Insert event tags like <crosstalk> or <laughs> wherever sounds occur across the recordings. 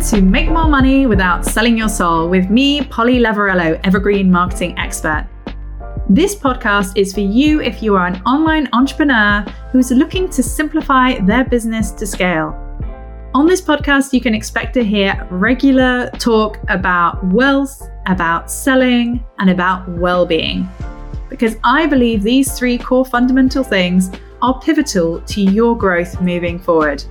to Make More Money Without Selling Your Soul with me, Polly Lavarello, Evergreen Marketing Expert. This podcast is for you if you are an online entrepreneur who's looking to simplify their business to scale. On this podcast, you can expect to hear regular talk about wealth, about selling, and about well being. Because I believe these three core fundamental things are pivotal to your growth moving forward.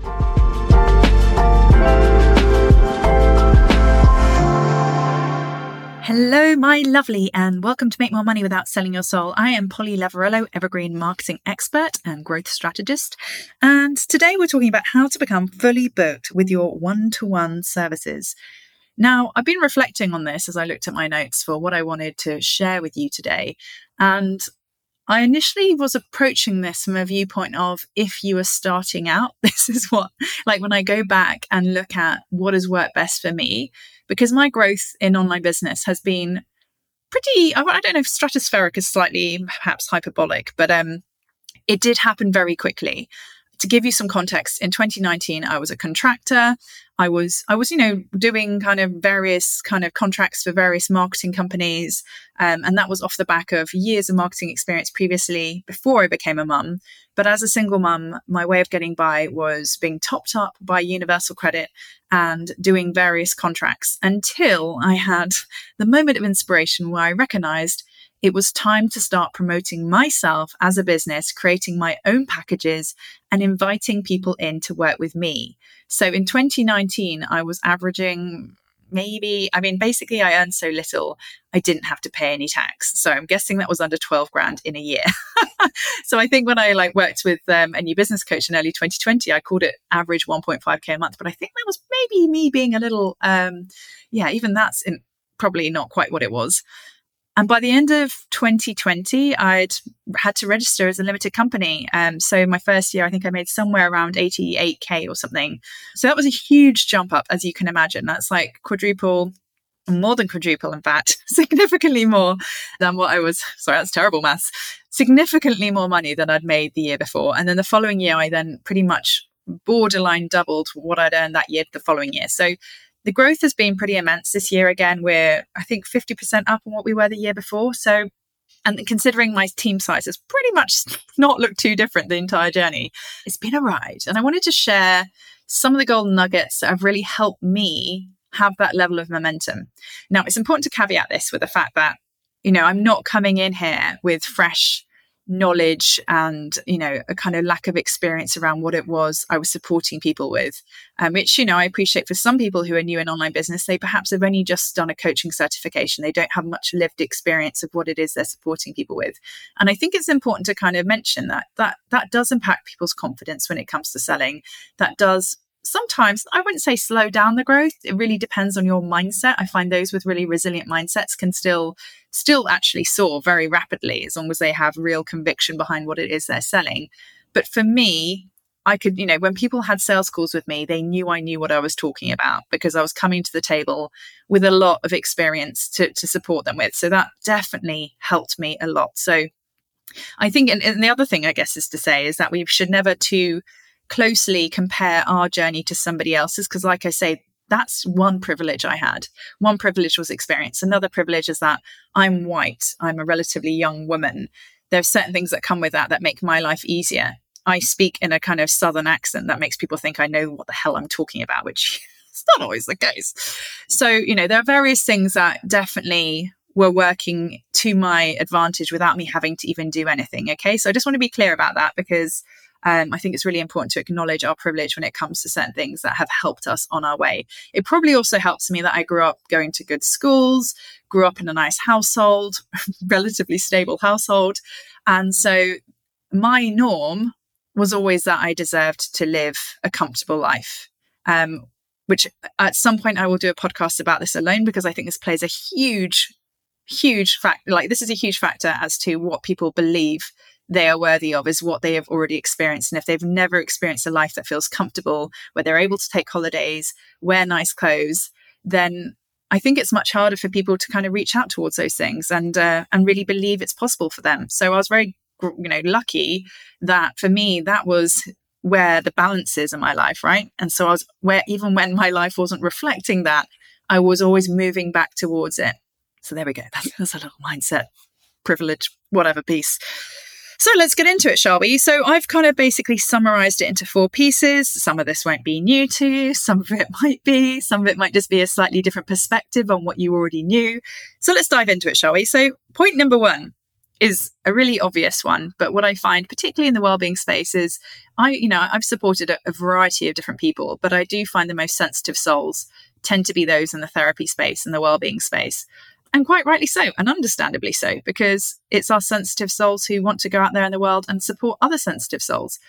Hello, my lovely, and welcome to Make More Money Without Selling Your Soul. I am Polly Lavarello, Evergreen Marketing Expert and Growth Strategist. And today we're talking about how to become fully booked with your one to one services. Now, I've been reflecting on this as I looked at my notes for what I wanted to share with you today. And I initially was approaching this from a viewpoint of if you are starting out, <laughs> this is what, like when I go back and look at what has worked best for me, because my growth in online business has been pretty i don't know if stratospheric is slightly perhaps hyperbolic but um it did happen very quickly to give you some context in 2019 i was a contractor. I was i was you know doing kind of various kind of contracts for various marketing companies um, and that was off the back of years of marketing experience previously before i became a mum. But as a single mum my way of getting by was being topped up by universal credit and doing various contracts until i had the moment of inspiration where i recognized it was time to start promoting myself as a business, creating my own packages, and inviting people in to work with me. So in 2019, I was averaging maybe, I mean, basically, I earned so little, I didn't have to pay any tax. So I'm guessing that was under 12 grand in a year. <laughs> so I think when I like worked with um, a new business coach in early 2020, I called it average 1.5K a month. But I think that was maybe me being a little, um, yeah, even that's in, probably not quite what it was. And by the end of 2020, I'd had to register as a limited company. Um, so my first year, I think I made somewhere around 88K or something. So that was a huge jump up, as you can imagine. That's like quadruple, more than quadruple, in fact, <laughs> significantly more than what I was. Sorry, that's terrible maths. Significantly more money than I'd made the year before. And then the following year, I then pretty much borderline doubled what I'd earned that year the following year. So the growth has been pretty immense this year. Again, we're, I think, 50% up on what we were the year before. So, and considering my team size has pretty much <laughs> not looked too different the entire journey, it's been a ride. And I wanted to share some of the golden nuggets that have really helped me have that level of momentum. Now, it's important to caveat this with the fact that, you know, I'm not coming in here with fresh knowledge and you know a kind of lack of experience around what it was i was supporting people with um, which you know i appreciate for some people who are new in online business they perhaps have only just done a coaching certification. They don't have much lived experience of what it is they're supporting people with. And i think it's important to kind of mention that that that does impact people's confidence when it comes to selling. That does sometimes I wouldn't say slow down the growth. It really depends on your mindset. I find those with really resilient mindsets can still still actually soar very rapidly as long as they have real conviction behind what it is they're selling. But for me, I could, you know, when people had sales calls with me, they knew I knew what I was talking about because I was coming to the table with a lot of experience to, to support them with. So that definitely helped me a lot. So I think, and, and the other thing I guess is to say is that we should never too closely compare our journey to somebody else's because like i say that's one privilege i had. One privilege was experience. Another privilege is that i'm white. I'm a relatively young woman. There are certain things that come with that that make my life easier. I speak in a kind of southern accent that makes people think i know what the hell i'm talking about which <laughs> is not always the case. So you know there are various things that definitely were working to my advantage without me having to even do anything okay? So i just want to be clear about that because um, I think it's really important to acknowledge our privilege when it comes to certain things that have helped us on our way. It probably also helps me that I grew up going to good schools, grew up in a nice household, <laughs> relatively stable household. And so my norm was always that I deserved to live a comfortable life. Um, which at some point I will do a podcast about this alone because I think this plays a huge, huge fact. Like this is a huge factor as to what people believe they are worthy of is what they have already experienced. And if they've never experienced a life that feels comfortable, where they're able to take holidays, wear nice clothes, then I think it's much harder for people to kind of reach out towards those things and uh, and really believe it's possible for them. So I was very you know lucky that for me that was where the balance is in my life, right? And so I was where even when my life wasn't reflecting that, I was always moving back towards it. So there we go. That's, <laughs> that's a little mindset, privilege, whatever piece. So let's get into it, shall we? So I've kind of basically summarized it into four pieces. Some of this won't be new to you, some of it <laughs> might be, some of it might just be a slightly different perspective on what you already knew. So let's dive into it, shall we? So, point number one is a really obvious one, but what I find, particularly in the well-being space, is I, you know, I've supported a, a variety of different people, but I do find the most sensitive souls tend to be those in the therapy space and the well-being space and quite rightly so, and understandably so, because it's our sensitive souls who want to go out there in the world and support other sensitive souls.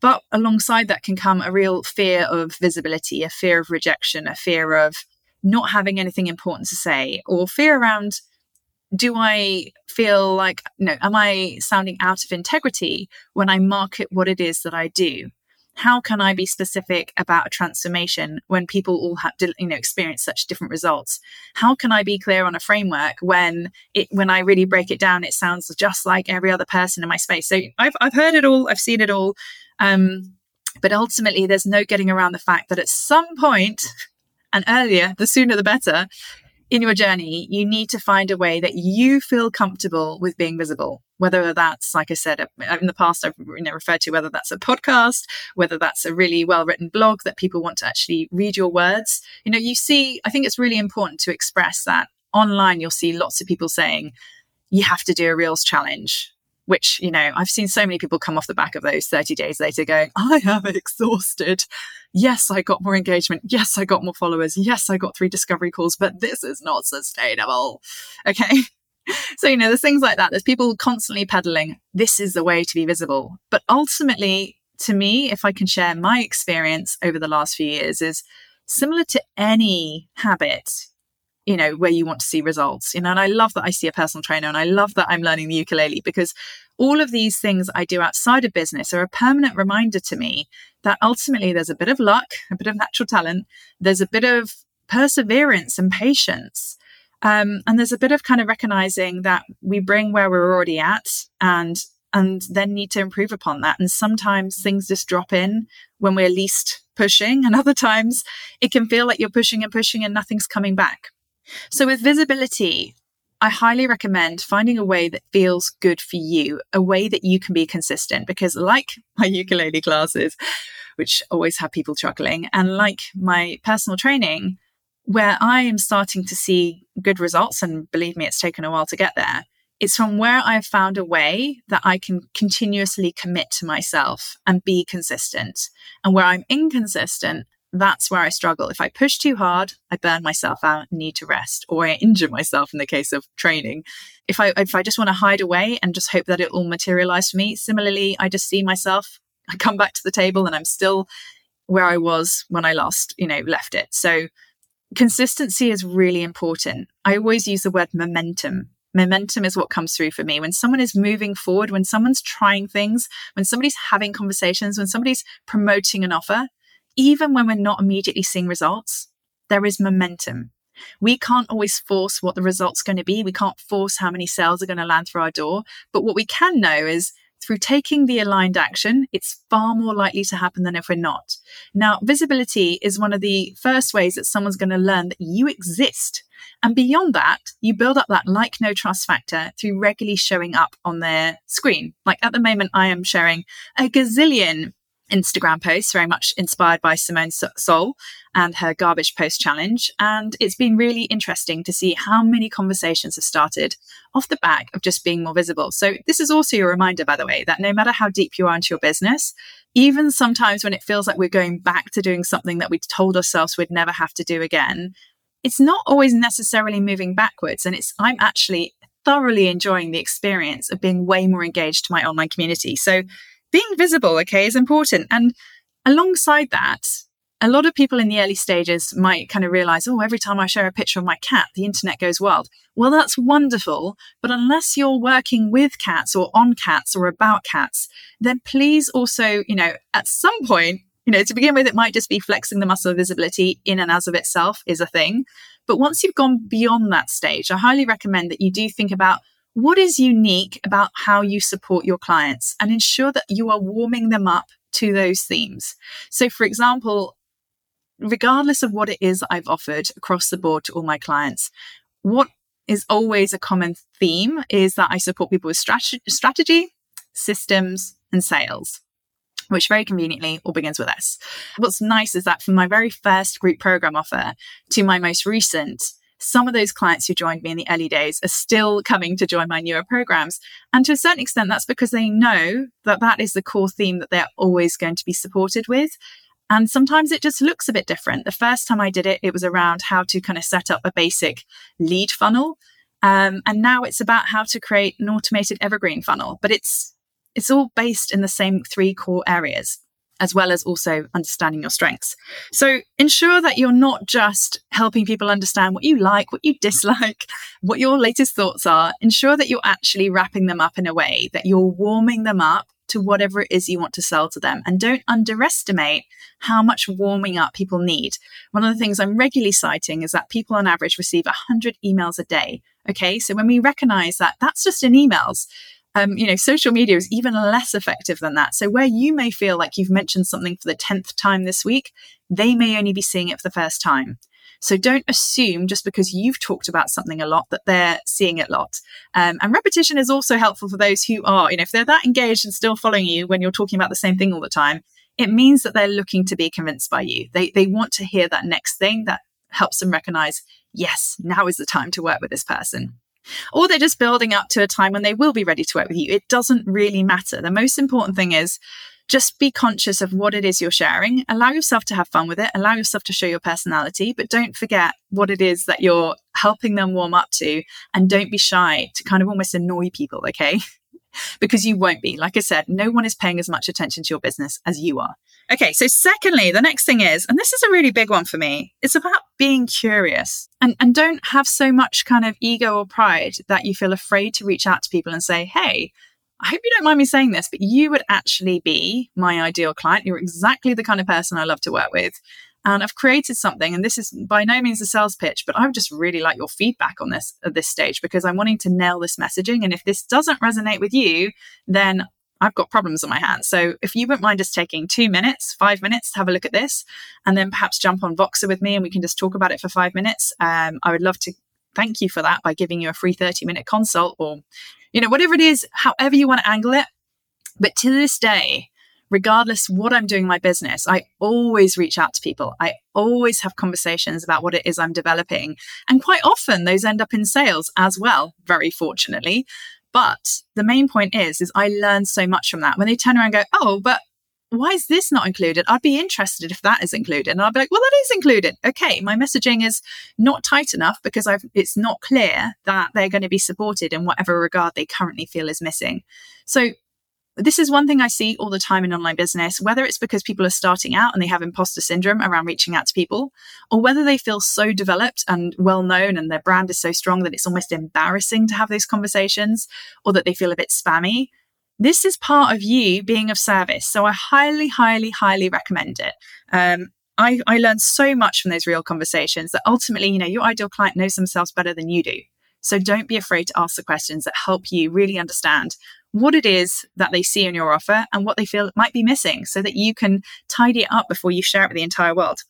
But alongside that can come a real fear of visibility, a fear of rejection, a fear of not having anything important to say, or fear around do I feel like, no, am I sounding out of integrity when I market what it is that I do? How can I be specific about a transformation when people all have you know, experience such different results? How can I be clear on a framework when it, when I really break it down, it sounds just like every other person in my space? So I've, I've heard it all. I've seen it all. Um, but ultimately, there's no getting around the fact that at some point, <laughs> and earlier, the sooner the better, in your journey, you need to find a way that you feel comfortable with being visible. Whether that's, like I said uh, in the past, I've you know, referred to whether that's a podcast, whether that's a really well written blog that people want to actually read your words. You know, you see, I think it's really important to express that online. You'll see lots of people saying, you have to do a Reels challenge which you know i've seen so many people come off the back of those 30 days later going i am exhausted. Yes i got more engagement. Yes i got more followers. Yes i got three discovery calls but this is not sustainable. Okay? <laughs> So you know there's things like that. There's people constantly peddling this is the way to be visible. But ultimately to me if i can share my experience over the last few years is similar to any habit you know, where you want to see results. You know, and I love that I see a personal trainer and I love that I'm learning the ukulele because all of these things I do outside of business are a permanent reminder to me that ultimately there's a bit of luck, a bit of natural talent, there's a bit of perseverance and patience. Um, and there's a bit of kind of recognizing that we bring where we're already at and and then need to improve upon that. And sometimes things just drop in when we're least pushing, and other times it can feel like you're pushing and pushing and nothing's coming back. So, with visibility, I highly recommend finding a way that feels good for you, a way that you can be consistent. Because, like <laughs> my ukulele classes, which always have people chuckling, and like my personal training, where I am starting to see good results, and believe me, it's taken a while to get there, it's from where I've found a way that I can continuously commit to myself and be consistent. And where I'm inconsistent, that's where I struggle. If I push too hard, I burn myself out and need to rest, or I injure myself in the case of training. If I if I just want to hide away and just hope that it will materialize for me, similarly, I just see myself. I come back to the table and I'm still where I was when I last, you know, left it. So consistency is really important. I always use the word momentum. Momentum is what comes through for me. When someone is moving forward, when someone's trying things, when somebody's having conversations, when somebody's promoting an offer, even when we're not immediately seeing results, there is momentum. We can't always force what the result's going to be. We can't force how many sales are going to land through our door. But what we can know is through taking the aligned action, it's far more likely to happen than if we're not. Now, visibility is one of the first ways that someone's going to learn that you exist. And beyond that, you build up that like no trust factor through regularly showing up on their screen. Like at the moment, I am sharing a gazillion Instagram posts, very much inspired by Simone Seol and her garbage post challenge. And it's been really interesting to see how many conversations have started off the back of just being more visible. So, this is also a reminder, by the way, that no matter how deep you are into your business, even sometimes when it feels like we're going back to doing something that we told ourselves we'd never have to do again, it's not always necessarily moving backwards. And it's, I'm actually thoroughly enjoying the experience of being way more engaged to my online community. So, being visible, okay, is important. And alongside that, a lot of people in the early stages might kind of realize, oh, every time I share a picture of my cat, the internet goes wild. Well, that's wonderful. But unless you're working with cats or on cats or about cats, then please also, you know, at some point, you know, to begin with, it might just be flexing the muscle of visibility in and as of itself is a thing. But once you've gone beyond that stage, I highly recommend that you do think about what is unique about how you support your clients and ensure that you are warming them up to those themes. So, for example, regardless of what it is I've offered across the board to all my clients, what is always a common theme is that I support people with strategy, strategy systems, and sales which very conveniently all begins with S. What's nice is that from my very first group program offer to my most recent, some of those clients who joined me in the early days are still coming to join my newer programs. And to a certain extent, that's because they know that that is the core theme that they're always going to be supported with. And sometimes it just looks a bit different. The first time I did it, it was around how to kind of set up a basic lead funnel. Um, and now it's about how to create an automated evergreen funnel, but it's it's all based in the same three core areas, as well as also understanding your strengths. So ensure that you're not just helping people understand what you like, what you dislike, <laughs> what your latest thoughts are. Ensure that you're actually wrapping them up in a way that you're warming them up to whatever it is you want to sell to them. And don't underestimate how much warming up people need. One of the things I'm regularly citing is that people on average receive 100 emails a day. Okay, so when we recognize that that's just in emails, um, you know, social media is even less effective than that. So where you may feel like you've mentioned something for the 10th time this week, they may only be seeing it for the first time. So don't assume just because you've talked about something a lot that they're seeing it a lot. Um, and repetition is also helpful for those who are, you know, if they're that engaged and still following you when you're talking about the same thing all the time, it means that they're looking to be convinced by you. They, they want to hear that next thing that helps them recognize, yes, now is the time to work with this person. Or they're just building up to a time when they will be ready to work with you. It doesn't really matter. The most important thing is just be conscious of what it is you're sharing. Allow yourself to have fun with it. Allow yourself to show your personality, but don't forget what it is that you're helping them warm up to. And don't be shy to kind of almost annoy people, okay? <laughs> because you won't be. Like I said, no one is paying as much attention to your business as you are. Okay, so secondly, the next thing is, and this is a really big one for me, it's about being curious and, and don't have so much kind of ego or pride that you feel afraid to reach out to people and say, hey, I hope you don't mind me saying this, but you would actually be my ideal client. You're exactly the kind of person I love to work with. And I've created something, and this is by no means a sales pitch, but I would just really like your feedback on this at this stage because I'm wanting to nail this messaging. And if this doesn't resonate with you, then I've got problems on my hands. So if you wouldn't mind just taking two minutes, five minutes to have a look at this, and then perhaps jump on Voxer with me and we can just talk about it for five minutes, um, I would love to thank you for that by giving you a free 30 minute consult or you know, whatever it is, however you want to angle it. But to this day, regardless what I'm doing in my business, I always reach out to people. I always have conversations about what it is I'm developing. And quite often those end up in sales as well, very fortunately. But the main point is, is I learn so much from that. When they turn around and go, oh, but why is this not included? I'd be interested if that is included. And I'll be like, well, that is included. Okay, my messaging is not tight enough because I've, it's not clear that they're going to be supported in whatever regard they currently feel is missing. So this is one thing I see all the time in online business, whether it's because people are starting out and they have imposter syndrome around reaching out to people, or whether they feel so developed and well known and their brand is so strong that it's almost embarrassing to have those conversations, or that they feel a bit spammy. This is part of you being of service. So I highly, highly, highly recommend it. Um, I, I learned so much from those real conversations that ultimately, you know, your ideal client knows themselves better than you do. So don't be afraid to ask the questions that help you really understand what it is that they see in your offer and what they feel might be missing so that you can tidy it up before you share it with the entire world.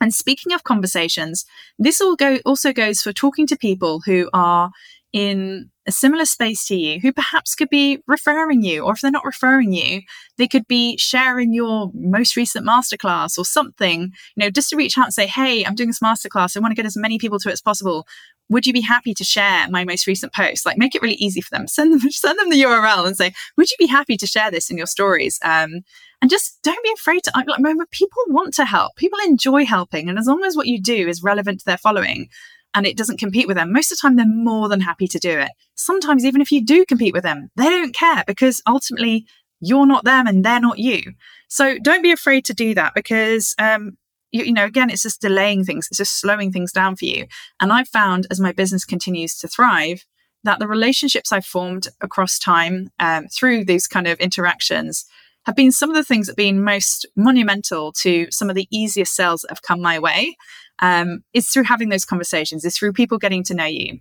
And speaking of conversations, this all go also goes for talking to people who are in a similar space to you who perhaps could be referring you, or if they're not referring you, they could be sharing your most recent masterclass or something, you know, just to reach out and say, Hey, I'm doing this masterclass. I want to get as many people to it as possible. Would you be happy to share my most recent post? Like, make it really easy for them. Send them, <laughs> send them the URL and say, Would you be happy to share this in your stories? Um, and just don't be afraid to. Like, remember, people want to help. People enjoy helping, and as long as what you do is relevant to their following, and it doesn't compete with them, most of the time they're more than happy to do it. Sometimes, even if you do compete with them, they don't care because ultimately you're not them and they're not you. So don't be afraid to do that because, um, you, you know, again, it's just delaying things, it's just slowing things down for you. And I've found as my business continues to thrive, that the relationships I've formed across time um, through these kind of interactions have been some of the things that have been most monumental to some of the easiest sales that have come my way um, through having those conversations, is through people getting to know you.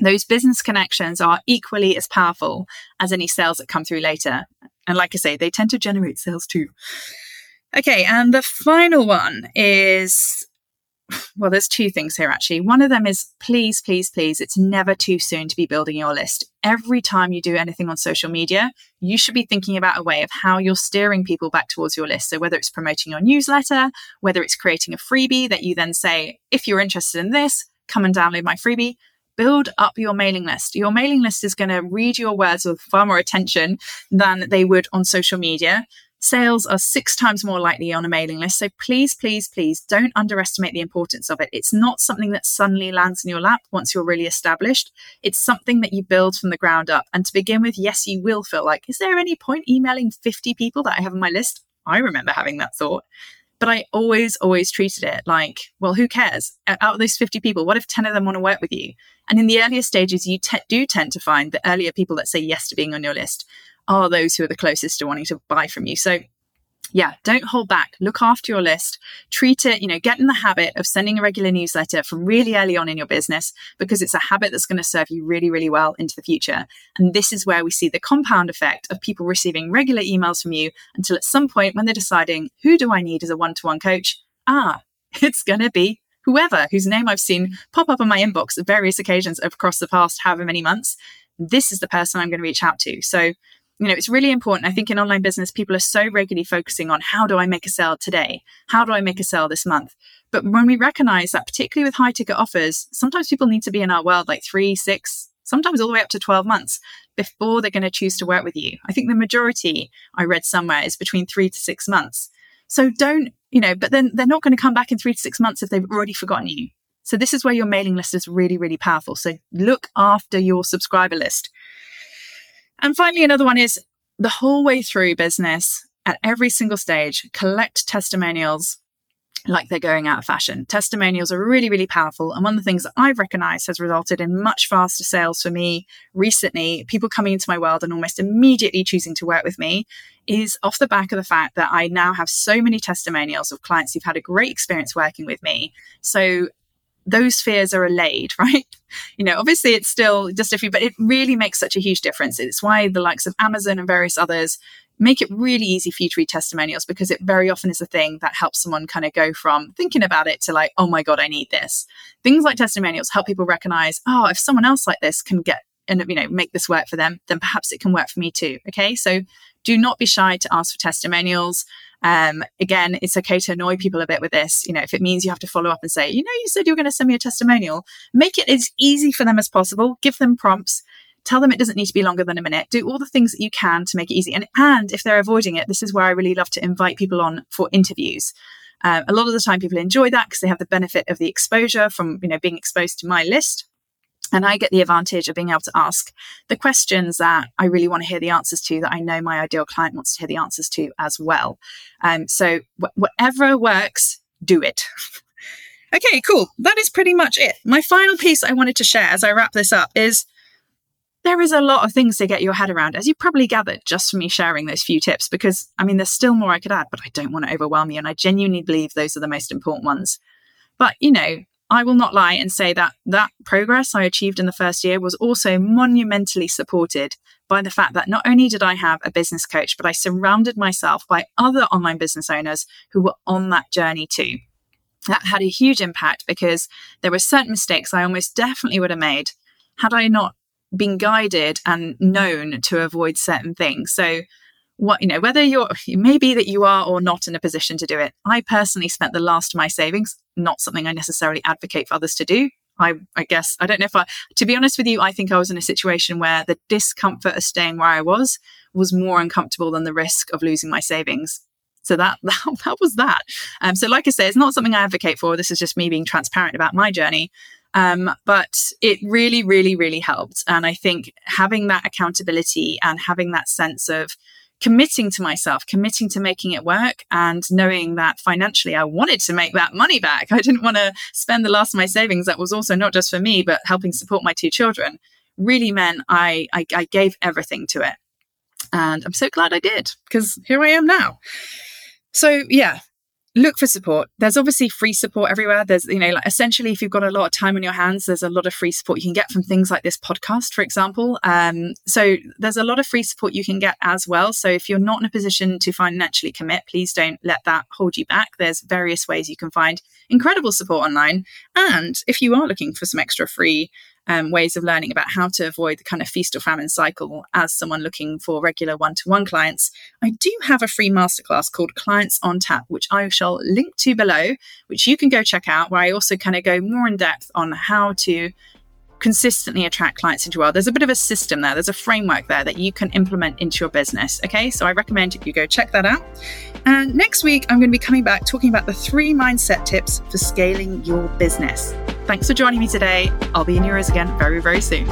Those business connections are equally as powerful as any sales that come through later. And like I say, they tend to generate sales too. Okay, and the final one is <sighs> well, there's two things here actually. One of them is please, please, please, it's never too soon to be building your list. Every time you do anything on social media, you should be thinking about a way of how you're steering people back towards your list. So, whether it's promoting your newsletter, whether it's creating a freebie that you then say, if you're interested in this, come and download my freebie. Build up your mailing list. Your mailing list is going to read your words with far more attention than they would on social media. Sales are six times more likely on a mailing list. So please, please, please don't underestimate the importance of it. It's not something that suddenly lands in your lap once you're really established. It's something that you build from the ground up. And to begin with, yes, you will feel like, is there any point emailing 50 people that I have on my list? I remember having that thought. But I always, always treated it like, well, who cares? Out of those 50 people, what if 10 of them want to work with you? And in the earlier stages, you te- do tend to find the earlier people that say yes to being on your list are those who are the closest to wanting to buy from you. So yeah, don't hold back. Look after your list. Treat it, you know, get in the habit of sending a regular newsletter from really early on in your business because it's a habit that's going to serve you really, really well into the future. And this is where we see the compound effect of people receiving regular emails from you until at some point when they're deciding, who do I need as a one to one coach? Ah, <laughs> it's going to be whoever whose name I've seen pop up on my inbox at various occasions across the past however many months. This is the person I'm going to reach out to. So you know, it's really important. I think in online business, people are so regularly focusing on how do I make a sale today? How do I make a sale this month? But when we recognize that, particularly with high ticket offers, sometimes people need to be in our world like three, six, sometimes all the way up to 12 months before they're going to choose to work with you. I think the majority I read somewhere is between three to six months. So don't, you know, but then they're not going to come back in three to six months if they've already forgotten you. So this is where your mailing list is really, really powerful. So look after your subscriber list. And finally, another one is the whole way through business at every single stage, collect testimonials like they're going out of fashion. Testimonials are really, really powerful. And one of the things that I've recognized has resulted in much faster sales for me recently, people coming into my world and almost immediately choosing to work with me, is off the back of the fact that I now have so many testimonials of clients who've had a great experience working with me. So those fears are allayed, <laughs> right? You know, obviously it's still just a few, but it really makes such a huge difference. It's why the likes of Amazon and various others make it really easy for you to read testimonials because it very often is a thing that helps someone kind of go from thinking about it to like, oh my God, I need this. Things like testimonials help people recognize, oh, if someone else like this can get and you know make this work for them then perhaps it can work for me too okay so do not be shy to ask for testimonials um, again, it's okay to annoy people a bit with this. You know, if it means you have to follow up and say, you know, you said you were going to send me a testimonial, make it as easy for them as possible. Give them prompts. Tell them it doesn't need to be longer than a minute. Do all the things that you can to make it easy. And, and if they're avoiding it, this is where I really love to invite people on for interviews. Um, a lot of the time, people enjoy that because they have the benefit of the exposure from you know being exposed to my list and I get the advantage of being able to ask the questions that I really want to hear the answers to, that I know my ideal client wants to hear the answers to as well. Um, so, wh- whatever works, do it. <laughs> okay, cool. That is pretty much it. My final piece I wanted to share as I wrap this up is there is a lot of things to get your head around, as you probably gathered just from me sharing those few tips, because I mean, there's still more I could add, but I don't want to overwhelm you. And I genuinely believe those are the most important ones. But, you know, I will not lie and say that that progress I achieved in the first year was also monumentally supported by the fact that not only did I have a business coach, but I surrounded myself by other online business owners who were on that journey too. That had a huge impact because there were certain mistakes I almost definitely would have made had I not been guided and known to avoid certain things. So what you know whether you're it may be that you are or not in a position to do it i personally spent the last of my savings not something i necessarily advocate for others to do I, I guess I don't know if I, to be honest with you, I think I was in a situation where the discomfort of staying where I was was more uncomfortable than the risk of losing my savings. So that <laughs> that, that was that. Um, so, like I say, it's not something I advocate for. This is just me being transparent about my journey. Um, but it really, really, really helped. And I think having that accountability and having that sense of committing to myself, committing to making it work, and knowing that financially I wanted to make that money back. <laughs> I didn't want to spend the last of my savings that was also not just for me, but helping support my two children, really meant I, I, I gave everything to it. And I'm so glad I did because here I am now. So, yeah, look for support. There's obviously free support everywhere. There's, you know, like essentially, if you've got a lot of time on your hands, there's a lot of free support you can get from things like this podcast, for example. Um, so there's a lot of free support you can get as well. So if you're not in a position to financially commit, please don't let that hold you back. There's various ways you can find incredible support online. And if you are looking for some extra free um, ways of learning about how to avoid the kind of feast or famine cycle as someone looking for regular one to one clients, I do have a free masterclass called Clients on Tap, which I shall link to below, which you can go check out, where I also kind of go more in depth on how to consistently attract clients into your world. There's a bit of a system there, there's a framework there that you can implement into your business. Okay, so I recommend you go check that out. And next week, I'm going to be coming back talking about the three mindset tips for scaling your business. Thanks for joining me today. I'll be in yours again very, very soon.